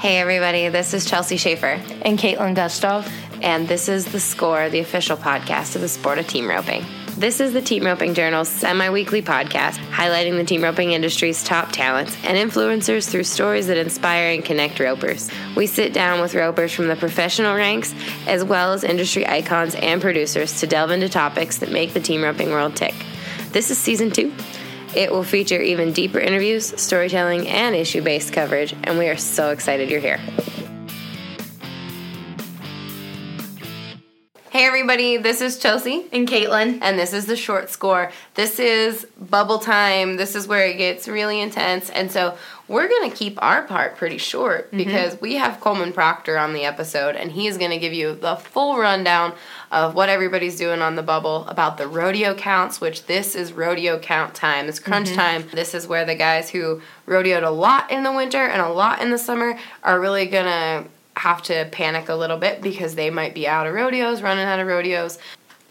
Hey, everybody, this is Chelsea Schaefer. And Caitlin Gustov. And this is The Score, the official podcast of the sport of team roping. This is the Team Roping Journal's semi weekly podcast highlighting the team roping industry's top talents and influencers through stories that inspire and connect ropers. We sit down with ropers from the professional ranks as well as industry icons and producers to delve into topics that make the team roping world tick. This is season two. It will feature even deeper interviews, storytelling, and issue based coverage, and we are so excited you're here. Hey everybody, this is Chelsea and Caitlin, and this is the short score. This is bubble time. This is where it gets really intense, and so we're gonna keep our part pretty short mm-hmm. because we have Coleman Proctor on the episode, and he is gonna give you the full rundown of what everybody's doing on the bubble about the rodeo counts, which this is rodeo count time. It's crunch mm-hmm. time. This is where the guys who rodeoed a lot in the winter and a lot in the summer are really gonna have to panic a little bit because they might be out of rodeos, running out of rodeos.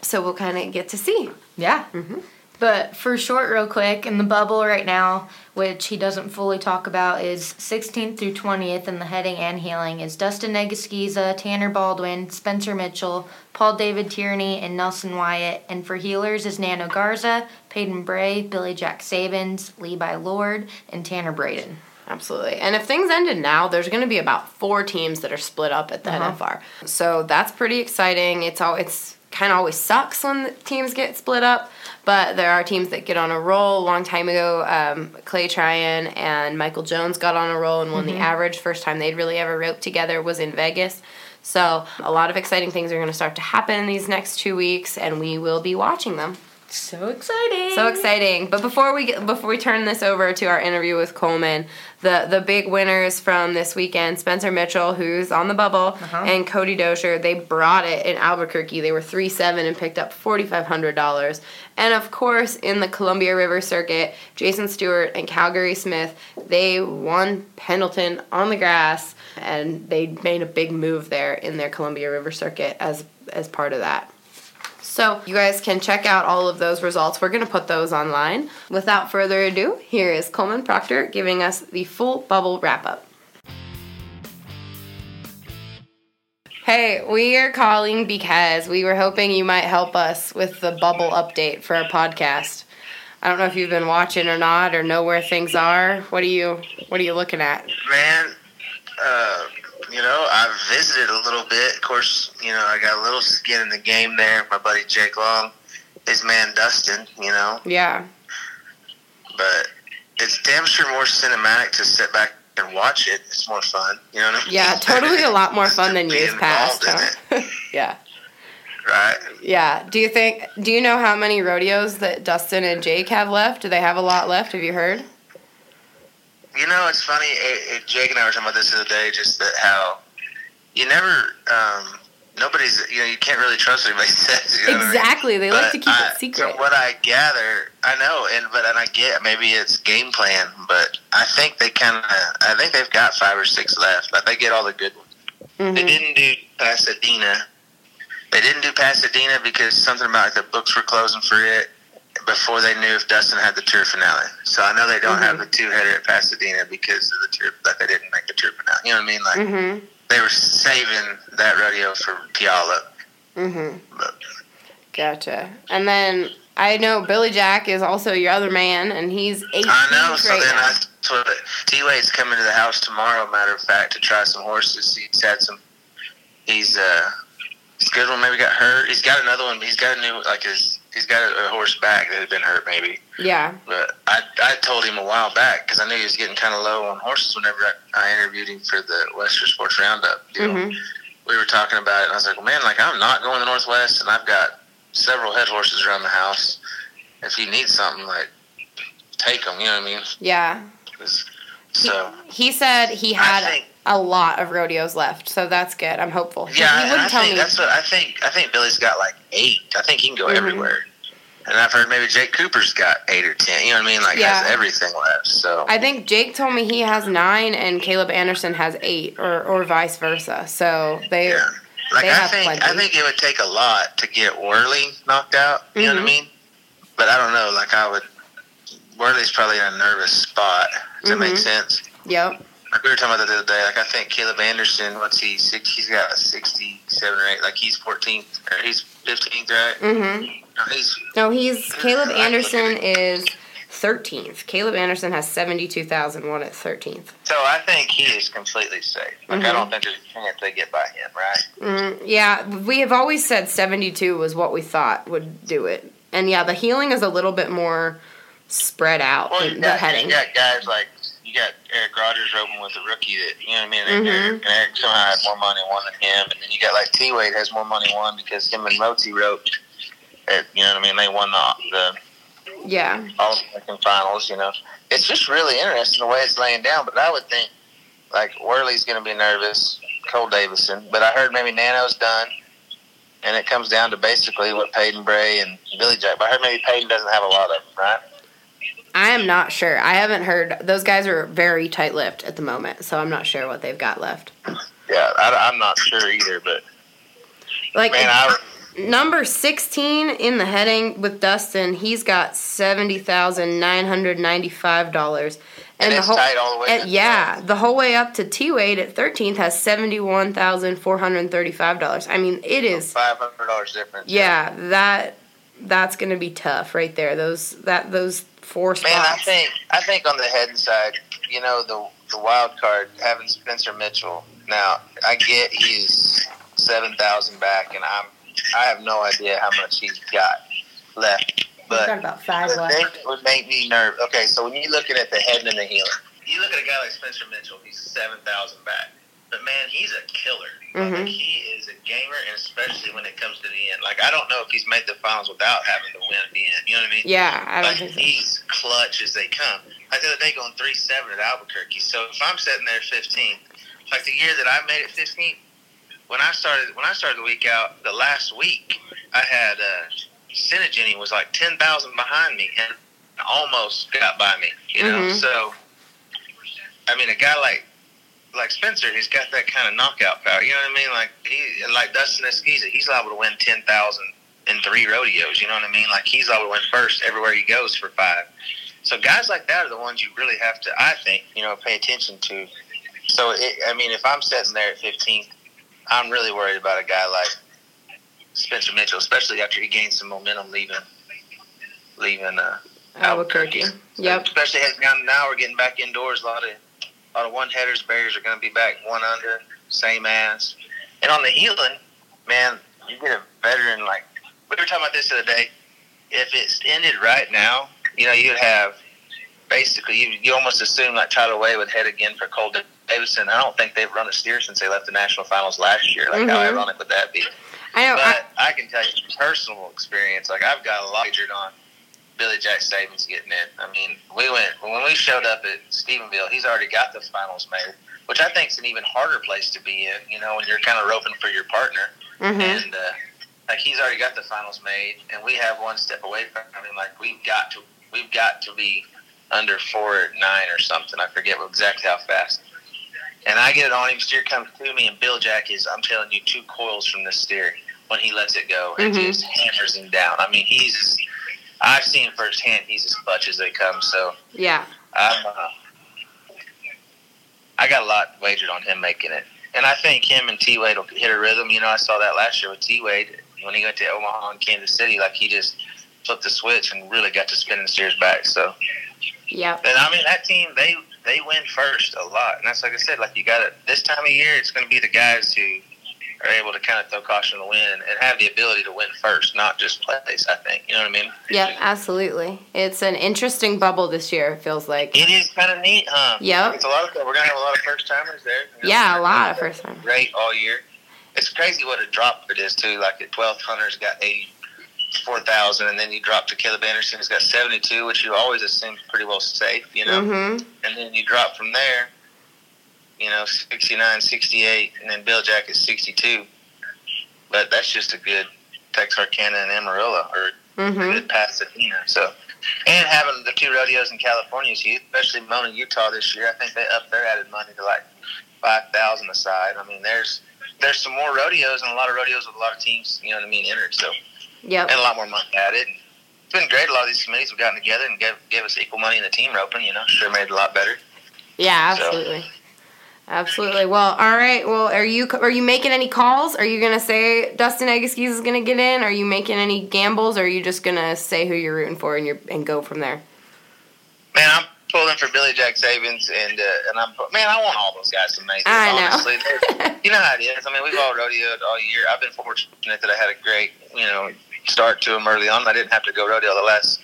So we'll kind of get to see. Yeah. Mm-hmm. But for short, real quick, in the bubble right now, which he doesn't fully talk about, is 16th through 20th in the heading and healing is Dustin Egusquiza, Tanner Baldwin, Spencer Mitchell, Paul David Tierney, and Nelson Wyatt. And for healers is Nano Garza, Paden Bray, Billy Jack Saebens, Levi Lord, and Tanner Braden. Absolutely. And if things ended now, there's going to be about four teams that are split up at the uh-huh. NFR. So that's pretty exciting. It's all it's kind of always sucks when the teams get split up, but there are teams that get on a roll. A long time ago, um, Clay Tryan and Michael Jones got on a roll and won mm-hmm. the average. First time they'd really ever roped together was in Vegas. So a lot of exciting things are going to start to happen in these next two weeks, and we will be watching them. So exciting! So exciting! But before we get, before we turn this over to our interview with Coleman, the the big winners from this weekend: Spencer Mitchell, who's on the bubble, uh-huh. and Cody Doescher. They brought it in Albuquerque. They were three seven and picked up forty five hundred dollars. And of course, in the Columbia River Circuit, Jason Stewart and Calgary Smith they won Pendleton on the grass, and they made a big move there in their Columbia River Circuit as as part of that. So you guys can check out all of those results. We're going to put those online. Without further ado, here is Coleman Proctor giving us the full bubble wrap up. Hey, we are calling because we were hoping you might help us with the bubble update for our podcast. I don't know if you've been watching or not, or know where things are. What are you What are you looking at? Man, uh, you know, I visited a little bit. Of course, you know, I got a little skin in the game there. My buddy Jake Long, his man Dustin, you know. Yeah. But it's damn sure more cinematic to sit back and watch it. It's more fun, you know what I mean? Yeah, totally a lot more fun than years past. Huh? yeah. Right. Yeah. Do you think? Do you know how many rodeos that Dustin and Jake have left? Do they have a lot left? Have you heard? You know, it's funny. It, it, Jake and I were talking about this the other day. Just that how you never, um, nobody's, you know, you can't really trust what anybody says. You know exactly. I mean? They but like to keep I, it secret. From what I gather, I know, and but and I get maybe it's game plan, but I think they kind of, I think they've got five or six left. But they get all the good ones. Mm-hmm. They didn't do Pasadena. They didn't do Pasadena because something about like, the books were closing for it before they knew if Dustin had the tour finale. So I know they don't mm-hmm. have the two header at Pasadena because of the tour that they didn't make the tour finale. You know what I mean? Like mm-hmm. they were saving that rodeo for Puyallup. Mhm. Gotcha. And then I know Billy Jack is also your other man, and he's eight. I know. So right then now. that's what T Wade's coming to the house tomorrow. Matter of fact, to try some horses. He's had some. He's uh. He's good one. Maybe got hurt. He's got another one. He's got a new like his he's got a, horse back that had been hurt maybe. Yeah. But I I told him a while back because I knew he was getting kind of low on horses. Whenever I, I interviewed him for the Western Sports Roundup, you know, mm-hmm. we were talking about it, and I was like, well, man, like I'm not going to the Northwest, and I've got several head horses around the house. If you need something, like take them. You know what I mean? Yeah. So he, he said he had. Think, a lot of rodeos left, so that's good. I'm hopeful. Yeah, he wouldn't I tell think me. That's what I think. I think Billy's got like eight. I think he can go mm-hmm. everywhere. And I've heard maybe Jake Cooper's got eight or ten. You know what I mean? Like yeah. has everything left. So I think Jake told me he has nine, and Caleb Anderson has eight, or or vice versa. So they. Yeah. Like they I think, plenty. I think it would take a lot to get Worley knocked out. You mm-hmm. know what I mm-hmm. mean? But I don't know. Like I would, Worley's probably in a nervous spot. Does mm-hmm. that make mm-hmm. sense? Yep. Like we were talking about that the other day. Like I think Caleb Anderson, what's he? Six, he's got a sixty-seven or eight. Like he's fourteenth or he's fifteenth, right? Mm-hmm. No, he's No, he's Caleb Anderson is thirteenth. Caleb Anderson has seventy-two thousand one at thirteenth. so I think he is completely safe. Like I Mhm. don't think there's a chance they get by him, right? Mm, yeah, we have always said seventy-two was what we thought would do it, and yeah, the healing is a little bit more spread out. Well, the, you the got, heading. got guys like you got Erich Rogers roping with a rookie that you know what I mean. Mhm. Eric, and Eric somehow had more money won than him, and then you got like T Wade has more money won because him and Moti roped. At, you know what I mean? They won the the Yeah. All American finals. You know, it's just really interesting the way it's laying down. But I would think like Worley's going to be nervous, Cole Davison, but I heard maybe Nano's done. And it comes down to basically what Paden Bray and Billy Jack. But I heard maybe Paden doesn't have a lot of them, right? I am not sure. I haven't heard. Those guys are very tight-lipped at the moment, so I'm not sure what they've got left. Yeah, I, I'm not sure either. But Like man, I number 16 in the heading with Dustin, he's got $70,995. and, the it's whole tight all the way. and yeah, the whole way up to T Wade at 13th has $71,435. I mean, it is five hundred dollars difference. yeah, that that's going to be tough right there. Those that those four spots. Man, I think I think on the head side, you know, the the wild card having Spencer Mitchell. Now I get he's seven thousand back, and I'm I have no idea how much he's got left. We've got But about five the thing left. that would make me nervous. Okay, so when you're looking at the head and the healing, you look at a guy like Spencer Mitchell. He's seven thousand back, but man, he's a killer. Mhm. Like, he is a gamer, and especially when it comes to the end. Like I don't know if he's made the finals without having to win at the end. You know what I mean? yeah, I don't like think so. he's clutch as they come. Like the other day going three seven at Albuquerque. So if I'm sitting there fifteen, like the year that I made it fifteen, when I started when I started the week out, the last week I had uh Tsinigine was like ten thousand behind me and almost got by me. You know, Mhm. so I mean a guy like like Spencer, he's got that kind of knockout power. You know what I mean? Like he like Dustin Egusquiza, he's liable to win ten thousand in three rodeos. You know what I mean? Like he's liable to win first everywhere he goes for five. So guys like that are the ones you really have to, I think, you know, pay attention to. So it, I mean, if I'm sitting there at 15th, I'm really worried about a guy like Spencer Mitchell, especially after he gained some momentum leaving, leaving uh, Albuquerque. Yep. Especially as now, now we're getting back indoors. A lot of, a lot of one headers, barriers are going to be back one under, same as. And on the healing, man, you get a veteran like we were talking about this the other day. If it's ended right now, you know, you'd have basically you, you almost assume like Tyler Wade would head again for Cole Davison. I don't think they've run a steer since they left the national finals last year. Like how Mhm. ironic would that be? I know. I, But I can tell you from personal experience, like I've got a lot wagered on Billy Jack Saebens getting in. I mean, we went when we showed up at Stephenville, he's already got the finals made, which I think is an even harder place to be in. You know, when you're kind of roping for your partner, mhm. and uh, like he's already got the finals made, and we have one step away from I mean, Like we've got to, we've got to be under four or nine or something. I forget exactly how fast. And I get it on him. Steer comes to me, and Bill Jack is, I'm telling you, two coils from the steer when he lets it go and Mhm. just hammers him down. I mean, he's, I've seen firsthand, he's as clutch as they come. So Yeah. I'm, uh, I got a lot wagered on him making it. And I think him and T Wade will hit a rhythm. You know, I saw that last year with T Wade when he went to Omaha and Kansas City. Like he just flipped the switch and really got to spinning the steers back. So, yeah, and I mean, that team, they they win first a lot. And that's like I said, like you got it this time of year, it's going to be the guys who are able to kind of throw caution to the wind and have the ability to win first, not just place. I think you know what I mean. Yep. Absolutely. It's an interesting bubble this year. It feels like. It is kind of neat, huh? Yep. It's a lot of we're gonna have a lot of first timers there. Yeah, a lot of first time. Great all year. It's crazy what a drop it is too. Like the twelfth, Hunter's got eighty four thousand, and then you drop to Caleb Anderson, who's got seventy two, which you always assume pretty well safe, you know. Mhm. And then you drop from there, you know, 69, 68, and then Bill Jack is sixty two. But that's just a good Texarkana and Amarillo, or Mhm. good Pasadena. So, and having the two rodeos in California is huge, especially Mona, Utah this year. I think they up their added money to like five thousand aside. I mean, there's there's some more rodeos and a lot of rodeos with a lot of teams. You know what I mean? Entered so yeah, and a lot more money added. It's been great. A lot of these committees have gotten together and gave, gave us equal money in the team roping. You know, sure made it a lot better. Yeah. So- Absolutely. Well, all right. Well, are you are you making any calls? Are you gonna say Dustin Egusquiza is gonna get in? Are you making any gambles? Or are you just gonna say who you're rooting for and you and go from there? Man, I'm pulling for Billy Jack Saebens, and uh, and I'm man, I want all those guys to make it. I know. honestly, you know how it is. I mean, we've all rodeoed all year. I've been fortunate that I had a great, you know, start to them early on. I didn't have to go rodeo the last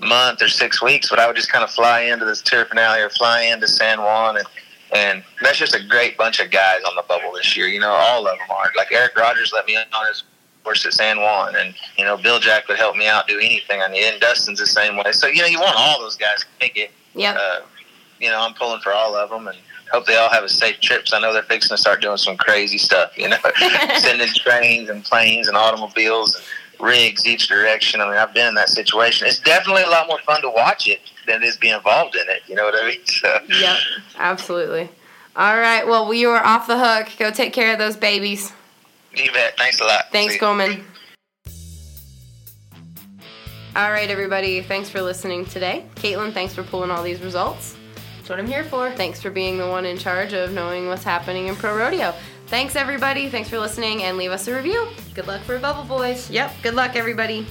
month or six weeks, but I would just kind of fly into this tour finale or fly into San Juan and. And that's just a great bunch of guys on the bubble this year. You know, all of them are. Like Erich Rogers let me on his horse at San Juan, and you know Bill Jack would help me out do anything I need. And Dustin's the same way. So you know, you want all those guys to make it Yeah. uh, you know, I'm pulling for all of them and hope they all have a safe trip. 'cause I know they're fixing to start doing some crazy stuff, you know, sending trains and planes and automobiles and rigs each direction. I mean, I've been in that situation. It's definitely a lot more fun to watch it than it is be involved in it. You know what I mean? So, Yep. Absolutely. All right. Well, you are off the hook. Go take care of those babies. you bet. Thanks a lot. Thanks, See ya. Coleman. All right, everybody. Thanks for listening today. Caitlin, thanks for pulling all these results. That's what I'm here for. Thanks for being the one in charge of knowing what's happening in pro rodeo. Thanks, everybody. Thanks for listening and leave us a review. Good luck for Bubble Boys. Yep. Good luck, everybody.